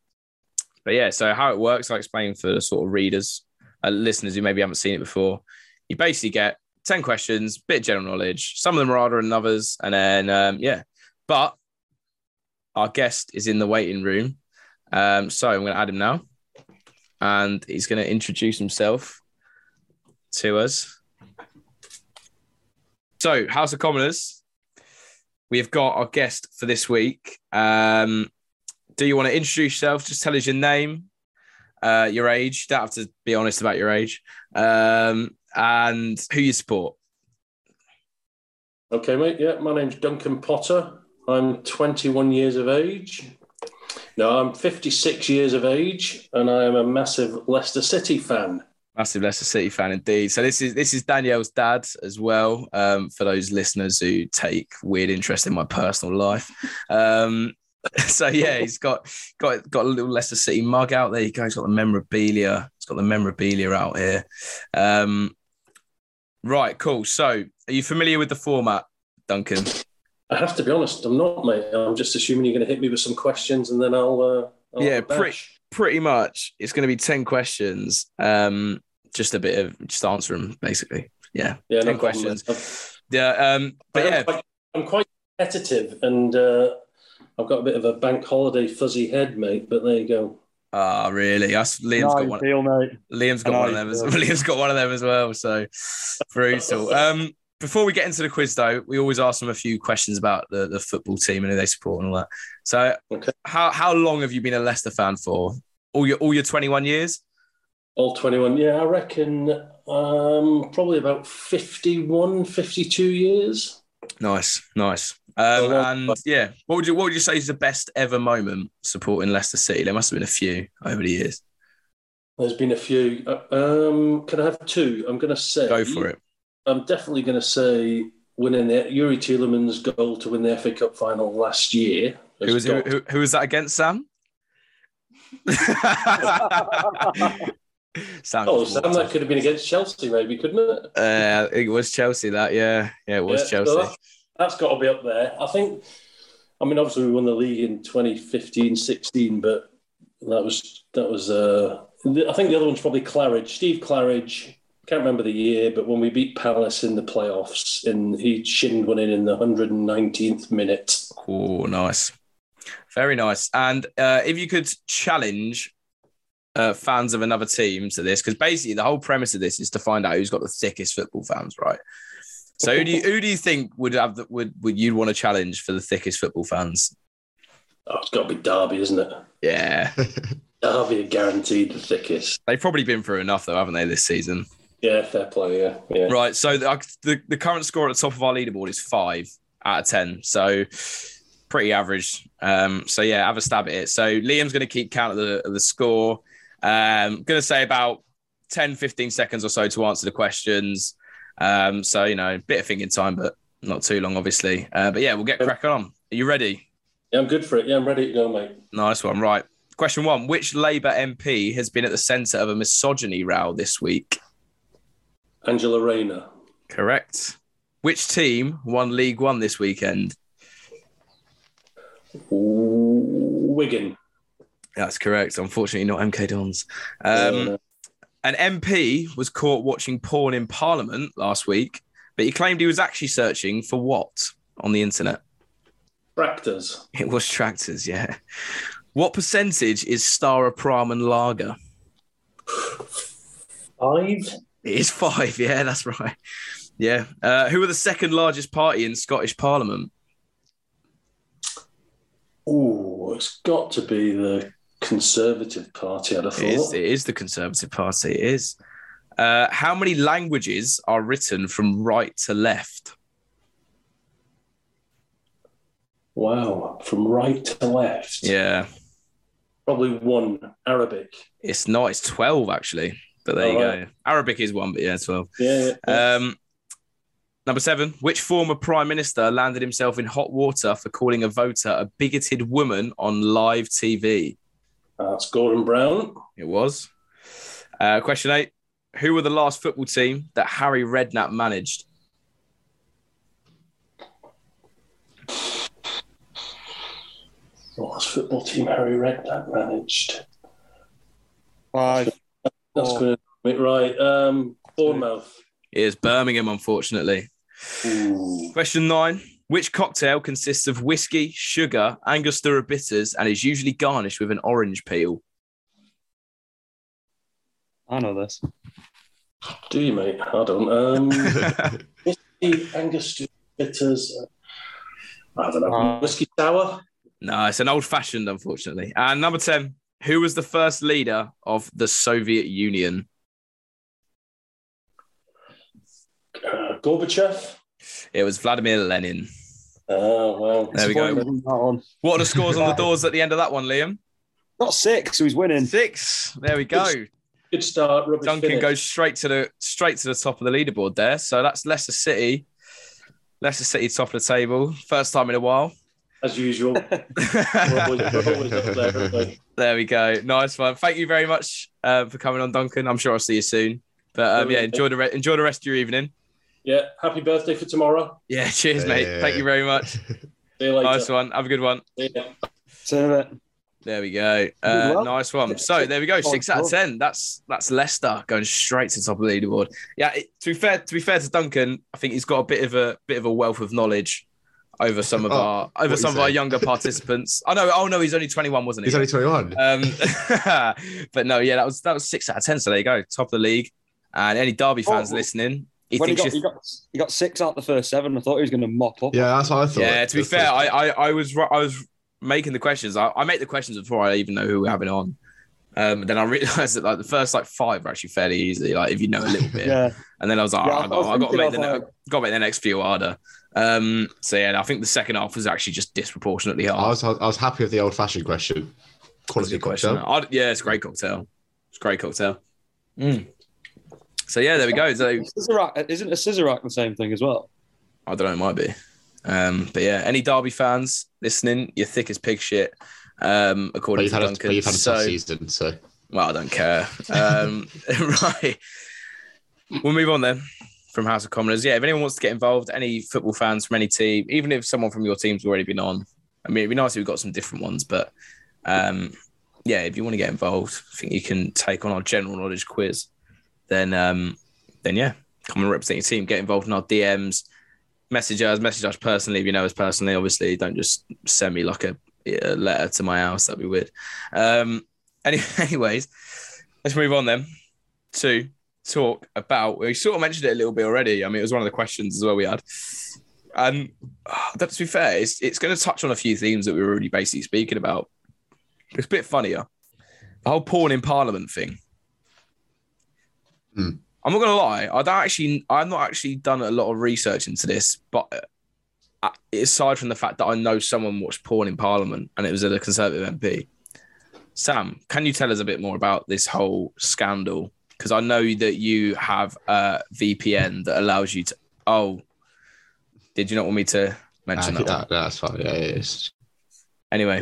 but yeah, so how it works, I'll explain for the sort of readers, uh, listeners who maybe haven't seen it before. You basically get 10 questions, bit of general knowledge. Some of them are harder than others. And then, um, yeah. But our guest is in the waiting room. Um, so I'm going to add him now. And he's going to introduce himself to us. So, House of Commoners, we have got our guest for this week. Um, do you want to introduce yourself? Just tell us your name, uh, your age. You don't have to be honest about your age, um, and who you support. Okay, mate. Yeah, my name's Duncan Potter. I'm 21 years of age. No, I'm 56 years of age, and I am a massive Leicester City fan. Massive Leicester City fan indeed. So this is this is Danielle's dad as well. Um, for those listeners who take weird interest in my personal life. Um, so yeah, he's got got got a little Leicester City mug out there. You go. He's got the memorabilia. He's got the memorabilia out here. Um, right, cool. So, are you familiar with the format, Duncan? I have to be honest, I'm not, mate. I'm just assuming you're going to hit me with some questions, and then I'll. Uh, I'll yeah, pretty pretty much. It's going to be ten questions. Um, just a bit of just answer them basically. Yeah, yeah, ten no questions. Problem, yeah, um, but I'm yeah, quite, I'm quite competitive, and uh, I've got a bit of a bank holiday fuzzy head, mate. But there you go. Ah, really? Us, Liam's got one. Deal, mate. Liam's got one of them. As, Liam's got one of them as well. So brutal. um, before we get into the quiz, though, we always ask them a few questions about the, the football team and who they support and all that. So, Okay. how how long have you been a Leicester fan for? All your all your twenty one years? All 21. Yeah, I reckon um, probably about 51, 52 years. Nice, nice. Um, and yeah, what would you what would you say is the best ever moment supporting Leicester City? There must have been a few over the years. There's been a few. Uh, Um, can I have two? I'm going to say. Go for it. I'm definitely going to say winning the Youri Tielemans' goal to win the FA Cup final last year. Who was who, who, who was that against, Sam? Sam. Oh, Sam, that could have been against Chelsea, maybe, couldn't it? Uh, it was Chelsea. That yeah, yeah, it was Yeah, so Chelsea. that's- that's got to be up there. I think. I mean, obviously, we won the league in 2015, 16, but that was that was. Uh, I think the other one's probably Claridge, Steve Claridge. Can't remember the year, but when we beat Palace in the playoffs, and he shinned one in in the 119th minute. Oh, nice. Very nice. And uh, if you could challenge uh, fans of another team to this, because basically the whole premise of this is to find out who's got the thickest football fans, right? So who do you who do you think would have the, would would you want to challenge for the thickest football fans? Oh, it's got to be Derby, isn't it? Yeah, Derby are guaranteed the thickest. they've probably been through enough though, haven't they, this season? Yeah, fair play. Yeah, yeah. Right. So the, the the current score at the top of our leaderboard is five out of ten. So pretty average. Um, so yeah, have a stab at it. So Liam's going to keep count of the of the score. Um, going to say about 10, 15 seconds or so to answer the questions. Um, so you know, a bit of thinking time, but not too long, obviously. Uh, but yeah, we'll get cracking on. Are you ready? Yeah, I'm good for it. Yeah, I'm ready to go, mate. Nice one. Right. Question one: Which Labour MP has been at the centre of a misogyny row this week? Angela Rayner. Correct. Which team won League One this weekend? Wigan. That's correct. Unfortunately, not MK Dons. Um, an MP was caught watching porn in Parliament last week, but he claimed he was actually searching for what on the internet? Tractors. It was tractors, yeah. What percentage is Staropramen Lager? Five. It is five, yeah, that's right. Yeah. Uh, who are the second largest party in Scottish Parliament? Oh, it's got to be the Conservative Party, I'd have It is, thought. it is the Conservative Party. It is. Uh, how many languages are written from right to left? Wow, from right to left. Yeah. Probably one Arabic. It's not. It's twelve actually. But there you go. Arabic is one, but yeah, 12. Yeah. yeah. Um, number seven, which former prime minister landed himself in hot water for calling a voter a bigoted woman on live TV? That's Gordon Brown. It was. Uh, question eight, who were the last football team that Harry Redknapp managed? Last football team Harry Redknapp managed. Five. That's going to right. Um, Bournemouth. It is Birmingham, unfortunately. Ooh. Question nine. Which cocktail consists of whiskey, sugar, Angostura bitters, and is usually garnished with an orange peel? I know this. Do you, mate? I don't. Um, whiskey, Angostura bitters. uh, I don't know. Uh, whiskey sour. no, it's an old fashioned, unfortunately. And number 10. Who was the first leader of the Soviet Union? Uh, Gorbachev. It was Vladimir Lenin. Oh, well. There we go. Disappointed with That one. What are the scores on the doors at the end of that one, Liam? Not six, so he's winning. Six. There we go. Good start. Rubbish Duncan finish. goes straight to the straight to the top of the leaderboard there. So that's Leicester City. Leicester City top of the table. First time in a while. as usual. We're always, we're always there, we? there we go. Nice one. Thank you very much uh, for coming on, Duncan. I'm sure I'll see you soon. But um, yeah, enjoy the re- enjoy the rest of your evening. Yeah. Happy birthday for tomorrow. Yeah, cheers, mate. Yeah. Thank you very much. See you later. Nice one. Have a good one. See ya. See you in. There we go. Uh, nice one. So there we go. Six out of ten. That's that's Leicester going straight to the top of the leaderboard. Yeah. It, to be fair, to be fair to Duncan, I think he's got a bit of a bit of a wealth of knowledge over some of Oh, our over some of our younger participants. I know. Oh no, he's only twenty one, wasn't he? He's only 21. Um, but no, yeah, that was that was six out of ten. So there you go, top of the league. And any Derby fans Oh, listening, he When he got, he, got, he got six out the first seven. I thought he was going to mop up. yeah, that's what I thought. Yeah, to be That's fair, I, I I was I was making the questions. I, I make the questions before I even know who we're having on. Um, then I realized that like the first like five are actually fairly easy, like if you know a little bit. Yeah. And then I was like, Yeah, oh, I I, got, was I got to make the ne- like- got to make the next few harder. Um, so yeah, and I think the second half was actually just disproportionately hard. I was, I was happy with the old fashioned question. Quality good question. question. I'd- yeah, it's a great cocktail. It's a great cocktail. Mm. So yeah, there we go. So Sazerac, isn't a Sazerac the same thing as well? I don't know, it might be. Um, but yeah, any Derby fans listening, you're thick as pig shit. Um, But according you've to had, a, Duncan. but you've had a so, season, so well, I don't care. Um, right. We'll move on then from House of Commoners. Yeah, if anyone wants to get involved, any football fans from any team, even if someone from your team's already been on, I mean, it'd be nice if we've got some different ones, but um, yeah, if you want to get involved, I think you can take on our general knowledge quiz. Then, um, then yeah, come and represent your team. Get involved in our DMs. Message us, message us personally if you know us personally. Obviously, don't just send me like a, a letter to my house. That'd be weird. Um, any, anyways, let's move on then to talk about. We sort of mentioned it a little bit already. I mean, it was one of the questions as well we had. And that, to be fair, it's, it's going to touch on a few themes that we were already basically speaking about. It's a bit funnier. The whole porn in Parliament thing. Hmm. I'm not gonna lie. I don't actually. I've not actually done a lot of research into this, but uh, aside from the fact that I know someone watched porn in Parliament and it was a Conservative MP. Sam, can you tell us a bit more about this whole scandal? Because I know that you have a VPN that allows you to. Oh, did you not want me to uh, mention that? one? that, that's fine. Yeah, it's- Anyway,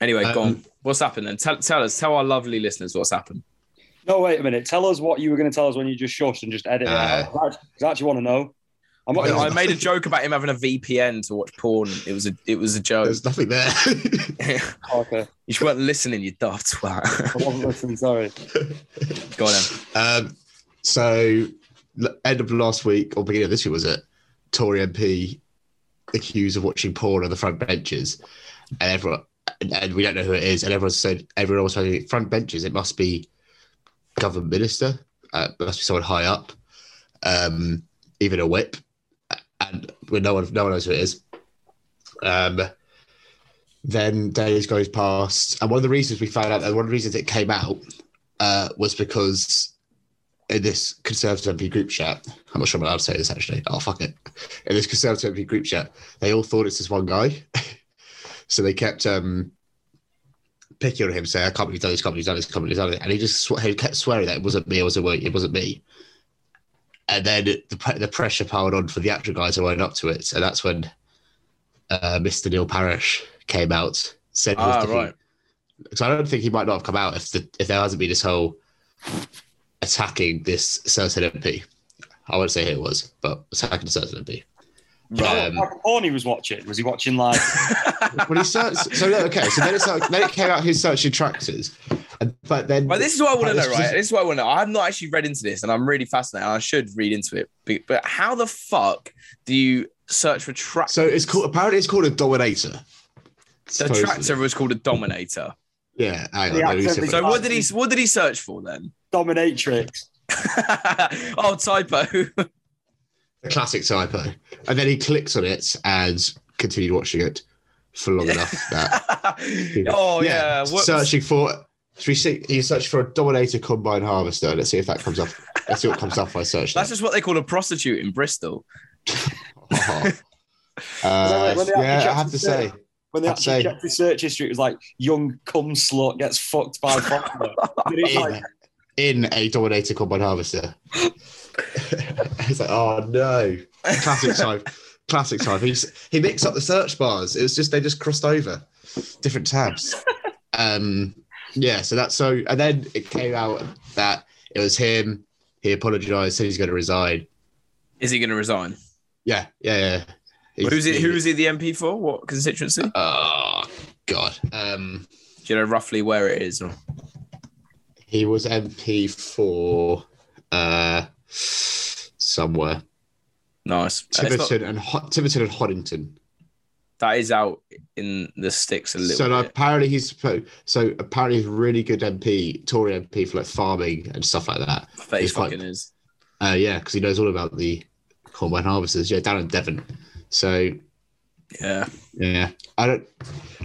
anyway, go on. Um, What's happened then? Tell, tell us, tell our lovely listeners what's happened. No, wait a minute. Tell us what you were going to tell us when you just shushed and just edit it Uh, out. 'Cause I actually want to know. I'm not I, I made a joke about him having a VPN to watch porn. It was a, it was a joke. There's nothing there. okay. you weren't listening, you daft twat. I wasn't listening. Sorry. go on then. um, so, end of last week or beginning of this week was it? Tory MP accused of watching porn on the front benches, and everyone and, and we don't know who it is, and everyone said everyone was saying front benches. It must be government minister. Uh, must be someone high up, um, even a whip, and when no one no one knows who it is. Um, then days goes past, and one of the reasons we found out, and one of the reasons it came out, uh, was because in this Conservative MP group chat, I'm not sure I'm allowed to say this actually. Oh fuck it! In this Conservative MP group chat, they all thought it's this one guy, so they kept um, picking on him, saying, "I can't believe he's done this, can't believe he's done this, can't believe he's done it," and he just sw- he kept swearing that it wasn't me, it wasn't me, it wasn't me. And then the the pressure piled on for the actual guys who owned up to it, and that's when uh, Mr. Neil Parish came out, said, Ah, right. So I don't think he might not have come out if the, if there hasn't been this whole attacking this certain MP. I won't say who it was, but attacking a certain MP. Do Um, what porn he was watching? Was he watching like When he searched, so no, okay, so then it's like, then it came out his searching tractors, and but then But this is what I want to know, is- right? This is what I want to know. I've not actually read into this, and I'm really fascinated. I should read into it. But, but how the fuck do you search for tractor? So it's called apparently it's called a dominator. the Supposedly. tractor was called a dominator. Yeah, hang on. The let me accidentally- see if So what did he what did he search for then? dominatrix? oh, typo. a classic typo, and then he clicked on it and continued watching it for long enough that oh yeah. Whoops. searching for. Should we see? He's searching for a dominator combine harvester. Let's see if that comes up. Let's see what comes up if I search. That's that. just what they call a prostitute in Bristol. Uh, when they actually yeah, I have to the say, When they I'd actually say- checked his search history, it was like young cum slut gets fucked by Faulkner. In, like, in a dominator combine harvester. it's like, oh no, classic type, classic type. He's he mixed up the search bars. It was just they just crossed over different tabs. Um, yeah, so that's so, and then it came out that it was him. He apologized, said he's going to resign. Is he going to resign? Yeah, yeah, yeah. He's- Who's it? Who is he the MP for? What constituency? Oh God. Um, Do you know roughly where it is? Or? he was MP for uh somewhere. Nice. Not- Tiverton and Ho- Tiverton and Honiton. that is out in the sticks a little So bit. apparently he's so apparently he's a really good MP, Tory MP for like farming and stuff like that. I bet he he's quite- fucking is. Uh, yeah, because he knows all about the combine harvesters. Yeah, down in Devon. So Yeah. yeah, I don't.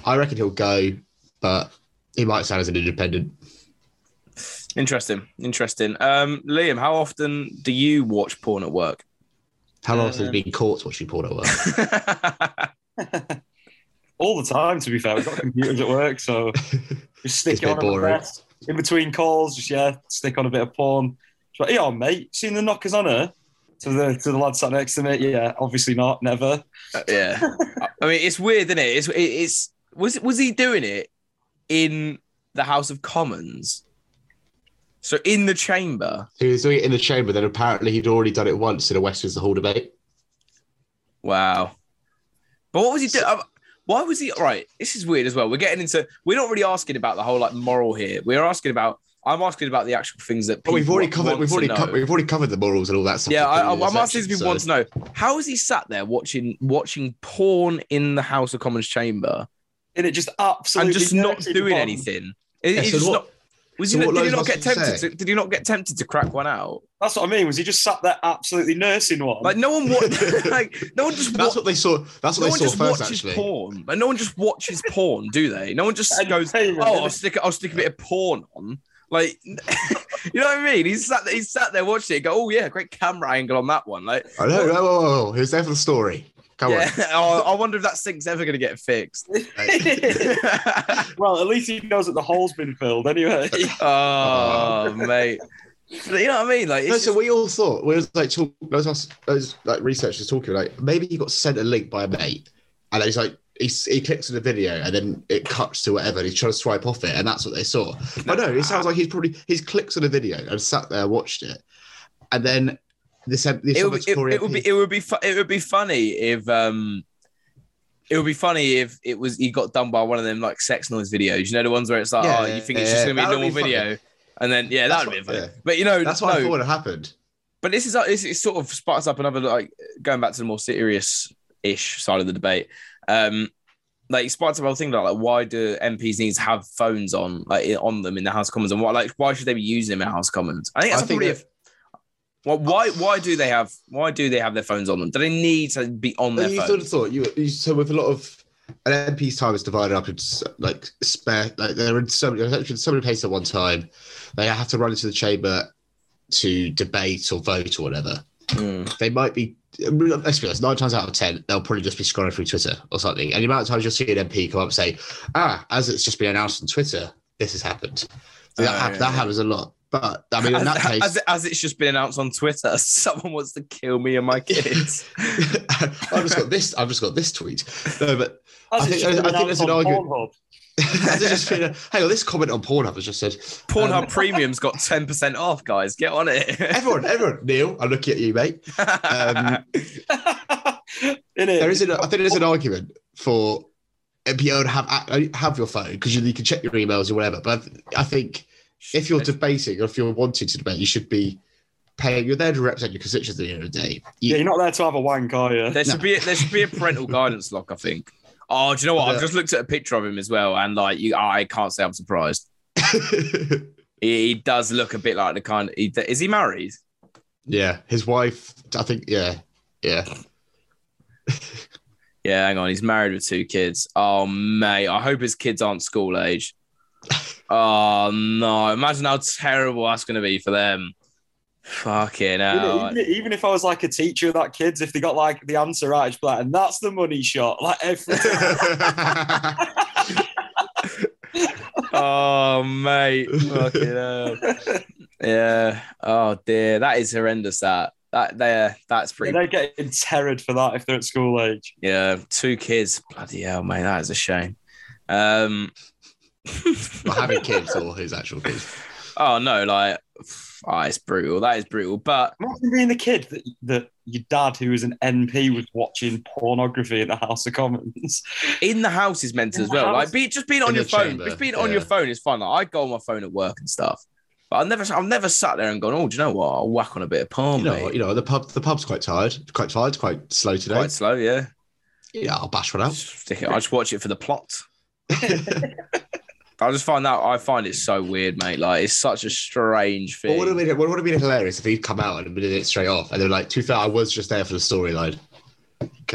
I reckon he'll go, but he might sign as an independent. Interesting. Interesting. Um, Liam, how often do you watch porn at work? How long has Uh, he been caught watching porn at work? all the time, to be fair. We've got computers at work, so just stick It's it a on bit at the boring. in between calls. Just yeah, stick on a bit of porn. Just like, yeah, mate, seen the knockers on her? To the to the lad sat next to me. Yeah, obviously not. Never. yeah. I mean, it's weird, isn't it? It's it, it's was it was he doing it in the House of Commons? So in the chamber. he was doing it in the chamber. Then apparently he'd already done it once in a Westminster Hall debate. Wow. But what was he doing? Uh, why was he right? This is weird as well. We're getting into. We're not really asking about the whole like moral here. We're asking about. I'm asking about the actual things that. But we've already covered. want We've already know. co- we've already covered the morals and all that stuff. Yeah, I, in the I'm asking section, if people want to know how is he sat there watching watching porn in the House of Commons chamber And it just absolutely and just not doing porn. anything? He- Yeah, he so just what- not- was so he, did he not get tempted? To, did he not get tempted to crack one out? That's what I mean. Was he just sat there absolutely nursing one? Like no one, wa- like no one just. That's wa- what they saw. That's no what one they saw first. watches Actually, porn. Like, no one just watches porn, do they? No one just goes, "Oh, I'll stick, I'll stick a bit of porn on." Like, you know what I mean? He's sat there, he's sat there watching it. Go, "Oh yeah, great camera angle on that one." Like, I know. No, whoa, whoa, whoa. He there for the story. Come yeah. oh, I wonder if that sink's ever going to get fixed. well, at least he knows that the hole's been filled anyway. oh, mate. You know what I mean? Like. No, it's so we all thought we was like talk, those us- those like researchers talking like maybe he got sent a link by a mate, and he's like he, he clicks on the video and then it cuts to whatever. And he's trying to swipe off it, and that's what they saw. But no, it sounds like he's probably he's clicked on a video and sat there watched it, and then this this it would, be, it, it would be it would be fu- it would be funny if um it would be funny if it was he got done by one of them like sex noise videos. You know the ones where it's like, Yeah, oh, you think it's just gonna be a normal be funny. video, and then yeah, that would be funny. yeah. But you know, That's what I thought would have happened. but this is like this is sort of sparks up another like going back to the more serious ish side of the debate. Um, like it sparks up a whole thing like, like why do MPs need to have phones on like on them in the House of Commons and what like why should they be using them in House of Commons? I think that's I think probably. that- well, why why do they have why do they have their phones on them? Do they need to be on their you sort of thought you, you so with a lot of an MP's time is divided up into like spare like they're in so many in so many places at one time. They have to run into the chamber to debate or vote or whatever. Mm. They might be let's be honest, nine times out of ten, they'll probably just be scrolling through Twitter or something. And the amount of times you'll see an MP come up and say, "Ah, as it's just been announced on Twitter, this has happened." So that, Oh, yeah, that yeah. happens a lot. But I mean, in that as, case, as, as it's just been announced on Twitter, someone wants to kill me and my kids. I've just got this. I've just got this tweet. No, but As I think- just I think there's an argument- Pornhub. has it just been a, hang on, this comment on Pornhub has just said, Pornhub Um, Premium's got 10% off, guys. Get on it. everyone, everyone, Neil, I'm looking at you, mate. Um, In there is, an, I think there's an argument for being able to have have your phone because you, you can check your emails or whatever. But I think if you're debating or if you're wanting to debate, you should be paying. You're there to represent your constituents at the end of the day. You- yeah, you're not there to have a wank, are you? There should be there should be a parental guidance lock. I think. Oh, do you know what? I've just looked at a picture of him as well, and like you, I can't say I'm surprised. He, he does look a bit like the kind. He, is he married? yeah, his wife. I think. Yeah, yeah. Yeah, hang on. He's married with two kids. Oh, mate. I hope his kids aren't school age. Oh no! Imagine how terrible that's going to be for them. Fucking You hell! even, even if I was like a teacher of that kids, if they got like the answer right, it's like, and that's the money shot. Like every oh mate, fucking hell. Yeah. Oh dear, that is horrendous. That that there, that's pretty. they're getting terrored for that if they're at school age. Yeah, two kids. Bloody hell, mate, that is a shame. Um. Not having kids or his actual kids. oh no, like, oh, it's brutal. That is brutal. But Imagine being the kid that, that your dad, who was an MP, was watching pornography in the House of Commons. in the house is meant In as the well. Like, house? be just being on In your phone. chamber, Just being on your phone is fun. Like, I go on my phone at work and stuff. But I've never, I've never sat there and gone, oh, do you know what? I'll whack on a bit of porn, You know, mate. you know, the pub, the pub's quite tired, quite tired, quite slow today. Quite slow, yeah. Yeah, I'll bash one out. Just stick it. I just watch it for the plot. I just find that I find it so weird, mate. Like it's such a strange What thing. would have been what would have been hilarious if he'd come out and been in it straight off, and they're like, "To be fair, I was just there for the storyline."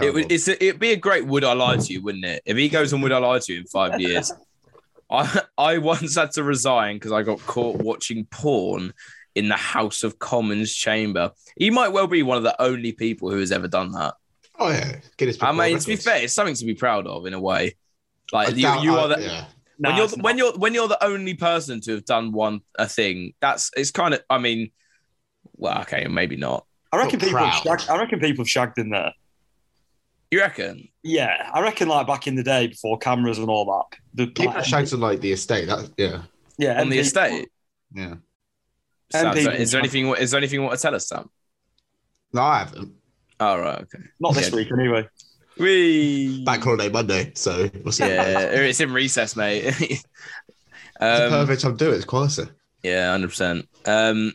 It would, it's a, it'd be a great would I lie to you, wouldn't it? If he goes on would I lie to you in five years. I I once had to resign because I got caught watching porn in the House of Commons chamber. He might well be one of the only people who has ever done that. oh yeah, Guinness I mean, to be fair, it's something to be proud of in a way. I Like you, doubt- you are the yeah. Nah, when you're it's when you're when you're the only person to have done one a thing. That's it's kind of. I mean, well, okay, maybe not. I reckon not people. Have shagged, I reckon people have shagged in there. You reckon? Yeah, I reckon like back in the day before cameras and all that. The, People that shags on like the estate. That yeah, yeah, on the estate? yeah. Sam, MP is there anything? Is there anything you want to tell us, Sam? No, I haven't. Oh right, okay. Not this Yeah. week, anyway. We Bank holiday Monday, so what's yeah, it's in recess, mate. Um, perfect time to do it. It's quieter. yeah, hundred percent. Um,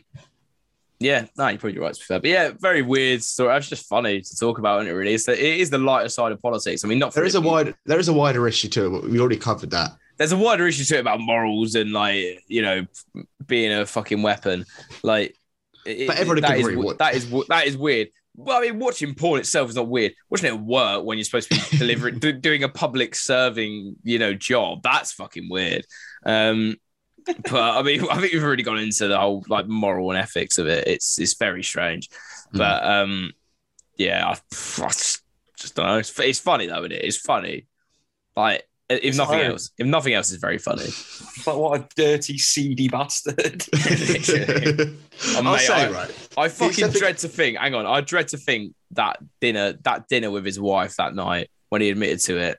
yeah, no, you're probably right to be fair, but yeah, very weird story. It's just funny to talk about, isn't it? Really, is. the, it is the lighter side of politics. I mean, not for There is a wide, there is a wider issue to it. but We already covered that. there's a wider issue to it about morals and like you know being a fucking weapon. Like, it- But everybody that is agree w- what- that is that is weird. Well, I mean, watching porn itself is not weird. Watching it work when you're supposed to be delivering, do, doing a public serving, you know, job, that's fucking weird. Um, but I mean, I think we've already gone into the whole like moral and ethics of it. It's it's very strange, Mm. but um, yeah, I, I just, just don't know. It's, it's funny though, isn't it? It's funny. Like if It's nothing hilarious. else, if nothing else, is very funny. But what a dirty, seedy bastard. Literally. I'll mate, say I- right. I fucking Except it- dread to think. Hang on, I dread to think that dinner, that dinner with his wife that night when he admitted to it.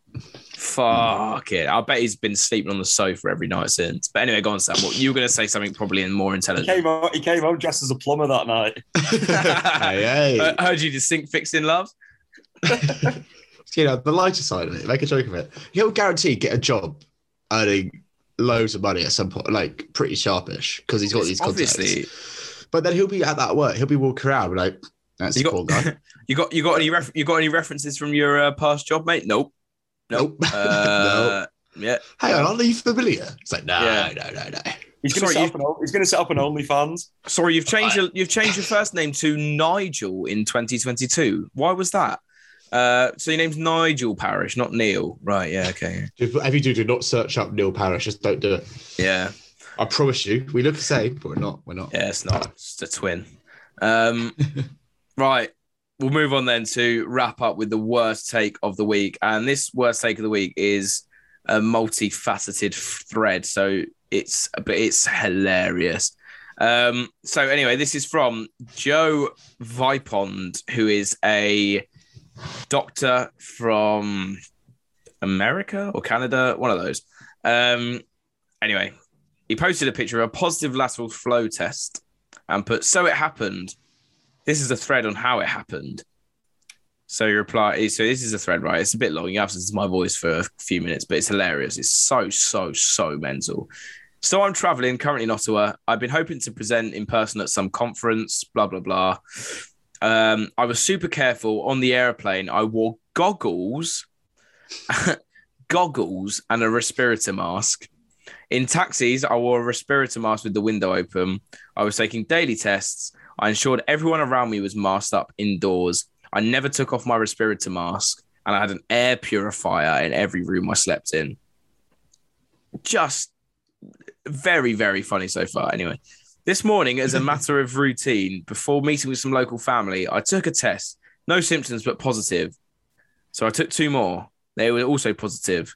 Fuck it. I bet he's been sleeping on the sofa every night since. But anyway, go on, Sam. What you were going to say something probably in more he intelligent. came home. He came home dressed as a plumber that night. hey, hey. I heard you to sink fixing love. you know, the lighter side of it, make a joke of it. He'll guarantee get a job earning loads of money at some point, like pretty sharpish, because he's got these contacts. Obviously, But then he'll be at that work, he'll be walking around like, that's you a cool guy. you got you got any ref- you got any references from your uh, past job, mate? Nope. Nope. Nope. Uh, Yeah. Hang on, aren't you familiar? It's like, no, Yeah. no, no, no. He's going to Sorry, set, up an, he's gonna set up an OnlyFans. Sorry, you've changed your you've changed your first name to Nigel in 2022. Why was that? Uh, so your name's Nigel Parish, not Neil. Right? Yeah. Okay. If if you do, do not search up Neil Parish. Just don't do it. Yeah. I promise you, we look the same, but we're not. We're not. Yeah. It's not. It's a twin. Um, right. we'll move on then to wrap up with the worst take of the week. And this worst take of the week is a multifaceted thread. So it's but it's hilarious. Um, so anyway, this is from Joe Vipond, who is a doctor from America or Canada, one of those. Um, anyway, he posted a picture of a positive lateral flow test and put, "So it happened." This is a thread on how it happened. So you reply. So this is a thread, right? It's a bit long. You have to listen to my voice for a few minutes, but it's hilarious. It's so so so mental. So I'm traveling currently in Ottawa. I've been hoping to present in person at some conference. Blah blah blah. Um, I was super careful on the airplane. I wore goggles, goggles, and a respirator mask. In taxis, I wore a respirator mask with the window open. I was taking daily tests. I ensured everyone around me was masked up indoors. I never took off my respirator mask, and I had an air purifier in every room I slept in. Just very, very funny so far. Anyway, this morning, as a matter of routine, before meeting with some local family, I took a test. No symptoms, but positive. So I took two more. They were also positive.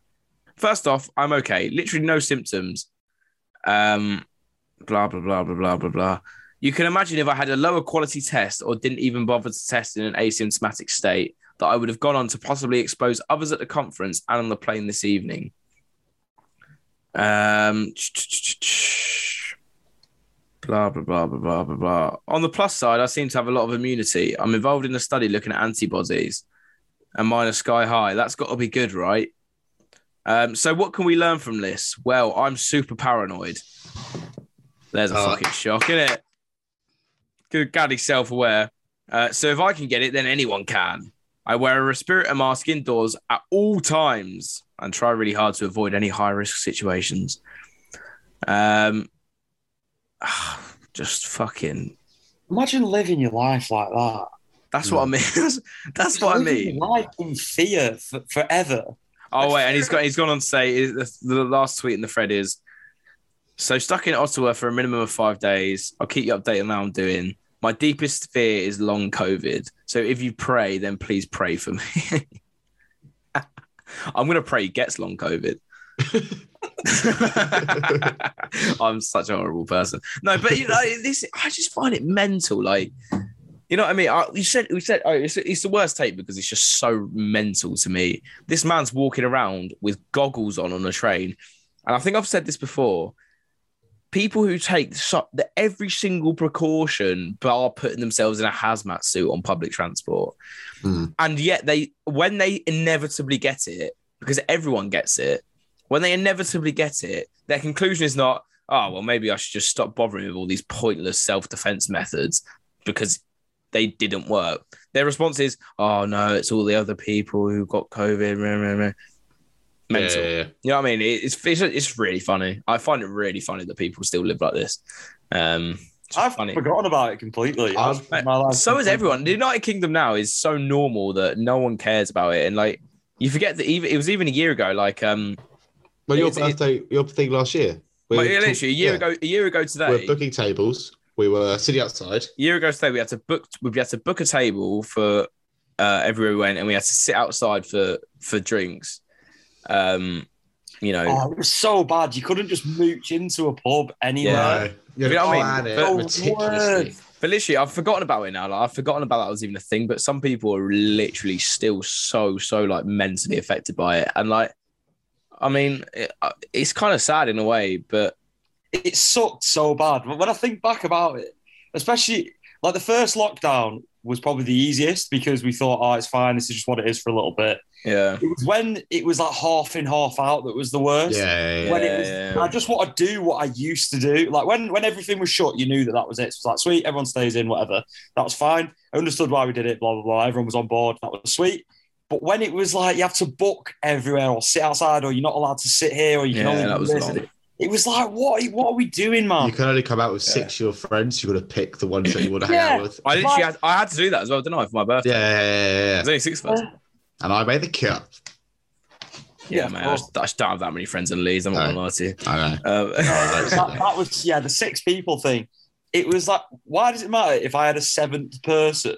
First off, I'm okay. Literally no symptoms. Um, blah blah blah blah blah blah blah. You can imagine if I had a lower quality test or didn't even bother to test in an asymptomatic state, that I would have gone on to possibly expose others at the conference and on the plane this evening. Um, blah blah blah blah blah blah blah. On the plus side, I seem to have a lot of immunity. I'm involved in a study looking at antibodies, and mine are sky high. That's got to be good, right? Um, so what can we learn from this? Well, I'm super paranoid. There's a Uh, fucking shock, isn't it? Good gaddy self-aware. Uh, so if I can get it, then anyone can. I wear a respirator mask indoors at all times and try really hard to avoid any high-risk situations. Um, just fucking. Imagine living your life like that. That's what I mean. that's that's what I mean. Life in fear for, forever. Oh wait, and he's got he's gone on to say the, the last tweet in the thread is so stuck in Ottawa for a minimum of five days. I'll keep you updated on how I'm doing. My deepest fear is long COVID. So if you pray, then please pray for me. I'm gonna pray he gets long COVID. I'm such a horrible person. No, but you know this. I just find it mental. Like, you know what I mean? I, you said we said oh, it's, it's the worst tape because it's just so mental to me. This man's walking around with goggles on on a train, and I think I've said this before. People who take so, the, every single precaution, bar putting themselves in a hazmat suit on public transport, Hmm. and yet they, when they inevitably get it, because everyone gets it, when they inevitably get it, their conclusion is not, oh, well, maybe I should just stop bothering with all these pointless self defense methods because they didn't work. Their response is, oh, no, it's all the other people who got COVID. meh, meh, meh." Mental. Yeah, yeah, yeah. You know what I mean? It's, it's it's really funny. I find it really funny that people still live like this. Um, I've funny. forgotten about it completely. I've- I've- my life So is everyone. The United Kingdom now is so normal that no one cares about it, and like you forget that even it was even a year ago. Like um, Well, your It's- it- birthday, your thing last year. we like, literally a year yeah, ago. A year ago today. We today. were booking tables. We were sitting outside. a year ago today, we had to book. We had to book a table for uh, everywhere we went, and we had to sit outside for for drinks. Um, you know, Oh, it was so bad. You couldn't just mooch into a pub anywhere. Yeah. You You know what I mean? But- meticulously. But literally, I've forgotten about it now. Like, I've forgotten about that was even a thing. But some people are literally still so, so like mentally affected by it. And like, I mean, it, uh, it's kind of sad in a way, but It sucked so bad. But when I think back about it, especially like the first lockdown was probably the easiest because we thought, oh, it's fine. This is just what it is for a little bit. yeah. It was when it was like half in, half out that was the worst. Yeah, yeah, when it was, Yeah. I just want to do what I used to do. Like when when everything was shut, you knew that that was it. It was like sweet, everyone stays in, whatever. That was fine. I understood why we did it. Blah blah blah. Everyone was on board. That was sweet. But when it was like you have to book everywhere or sit outside, or you're not allowed to sit here, or you can Yeah, only that was long. it, it was like what what are we doing, man? You can only come out with six of your friends. You've got to pick the ones that you want to hang Yeah. out with. I literally Like- had, I had to do that as well, didn't I, for my birthday? Yeah, yeah, yeah, yeah, There's only six of us. And I made the cut. Yeah, Yeah, man. I just, I just don't have that many friends in Leeds. I'm not No. gonna lie to you. I know. Um, that, that was yeah the six people thing. It was like why does it matter if I had a seventh person?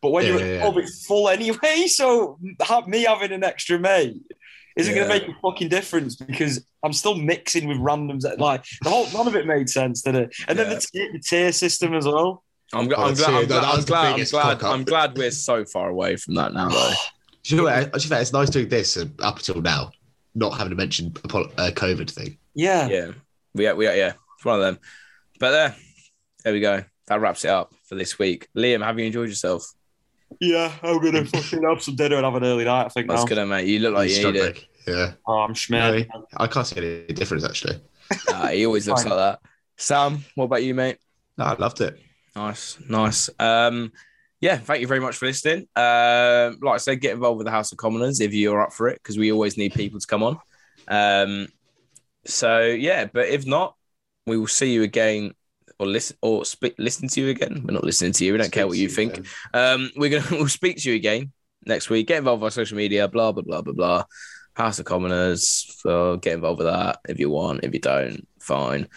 But when Yeah, you're yeah, at yeah. the full anyway. So ha- me having an extra mate isn't going to make a fucking difference because I'm still mixing with randoms. That, like the whole none of it made sense, did it? And then the, tier, the tier system as well. I'm, gl- Oh, I'm, glad. I'm, glad, that I'm glad. I'm glad. I'm glad we're so far away from that now, though. Do you know what? Actually, it's nice doing this uh, up until now, not having to mention a uh, COVID thing. Yeah. yeah, we are, we are, yeah, it's one of them. But there, there we go. That wraps it up for this week. Liam, have you enjoyed yourself? Yeah, I'm gonna fucking have some dinner and have an early night. I think That's now. good, mate. You look like you need it. Yeah. Oh, I'm No. I can't see any difference actually. Nah, he always looks like that. Sam, what about you, mate? No, I loved it. Nice, nice. Um, yeah, thank you very much for listening. Um, like I said, get involved with the House of Commoners if you're up for it, because we always need people to come on. Um, so yeah, but if not, we will see you again, or listen, or speak, listen to you again. We're not listening to you. We don't care what you think. Um, we're gonna we'll speak to you again next week. Get involved our social media. Blah blah blah blah blah. House of Commoners. So get involved with that if you want. If you don't, fine.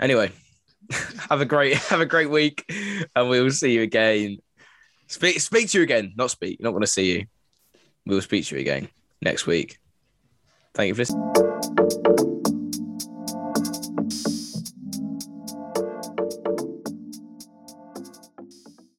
Anyway, have a great have a great week, and we will see you again. Speak speak to you again, not speak. Not going to see you. We will speak to you again next week. Thank you for listening.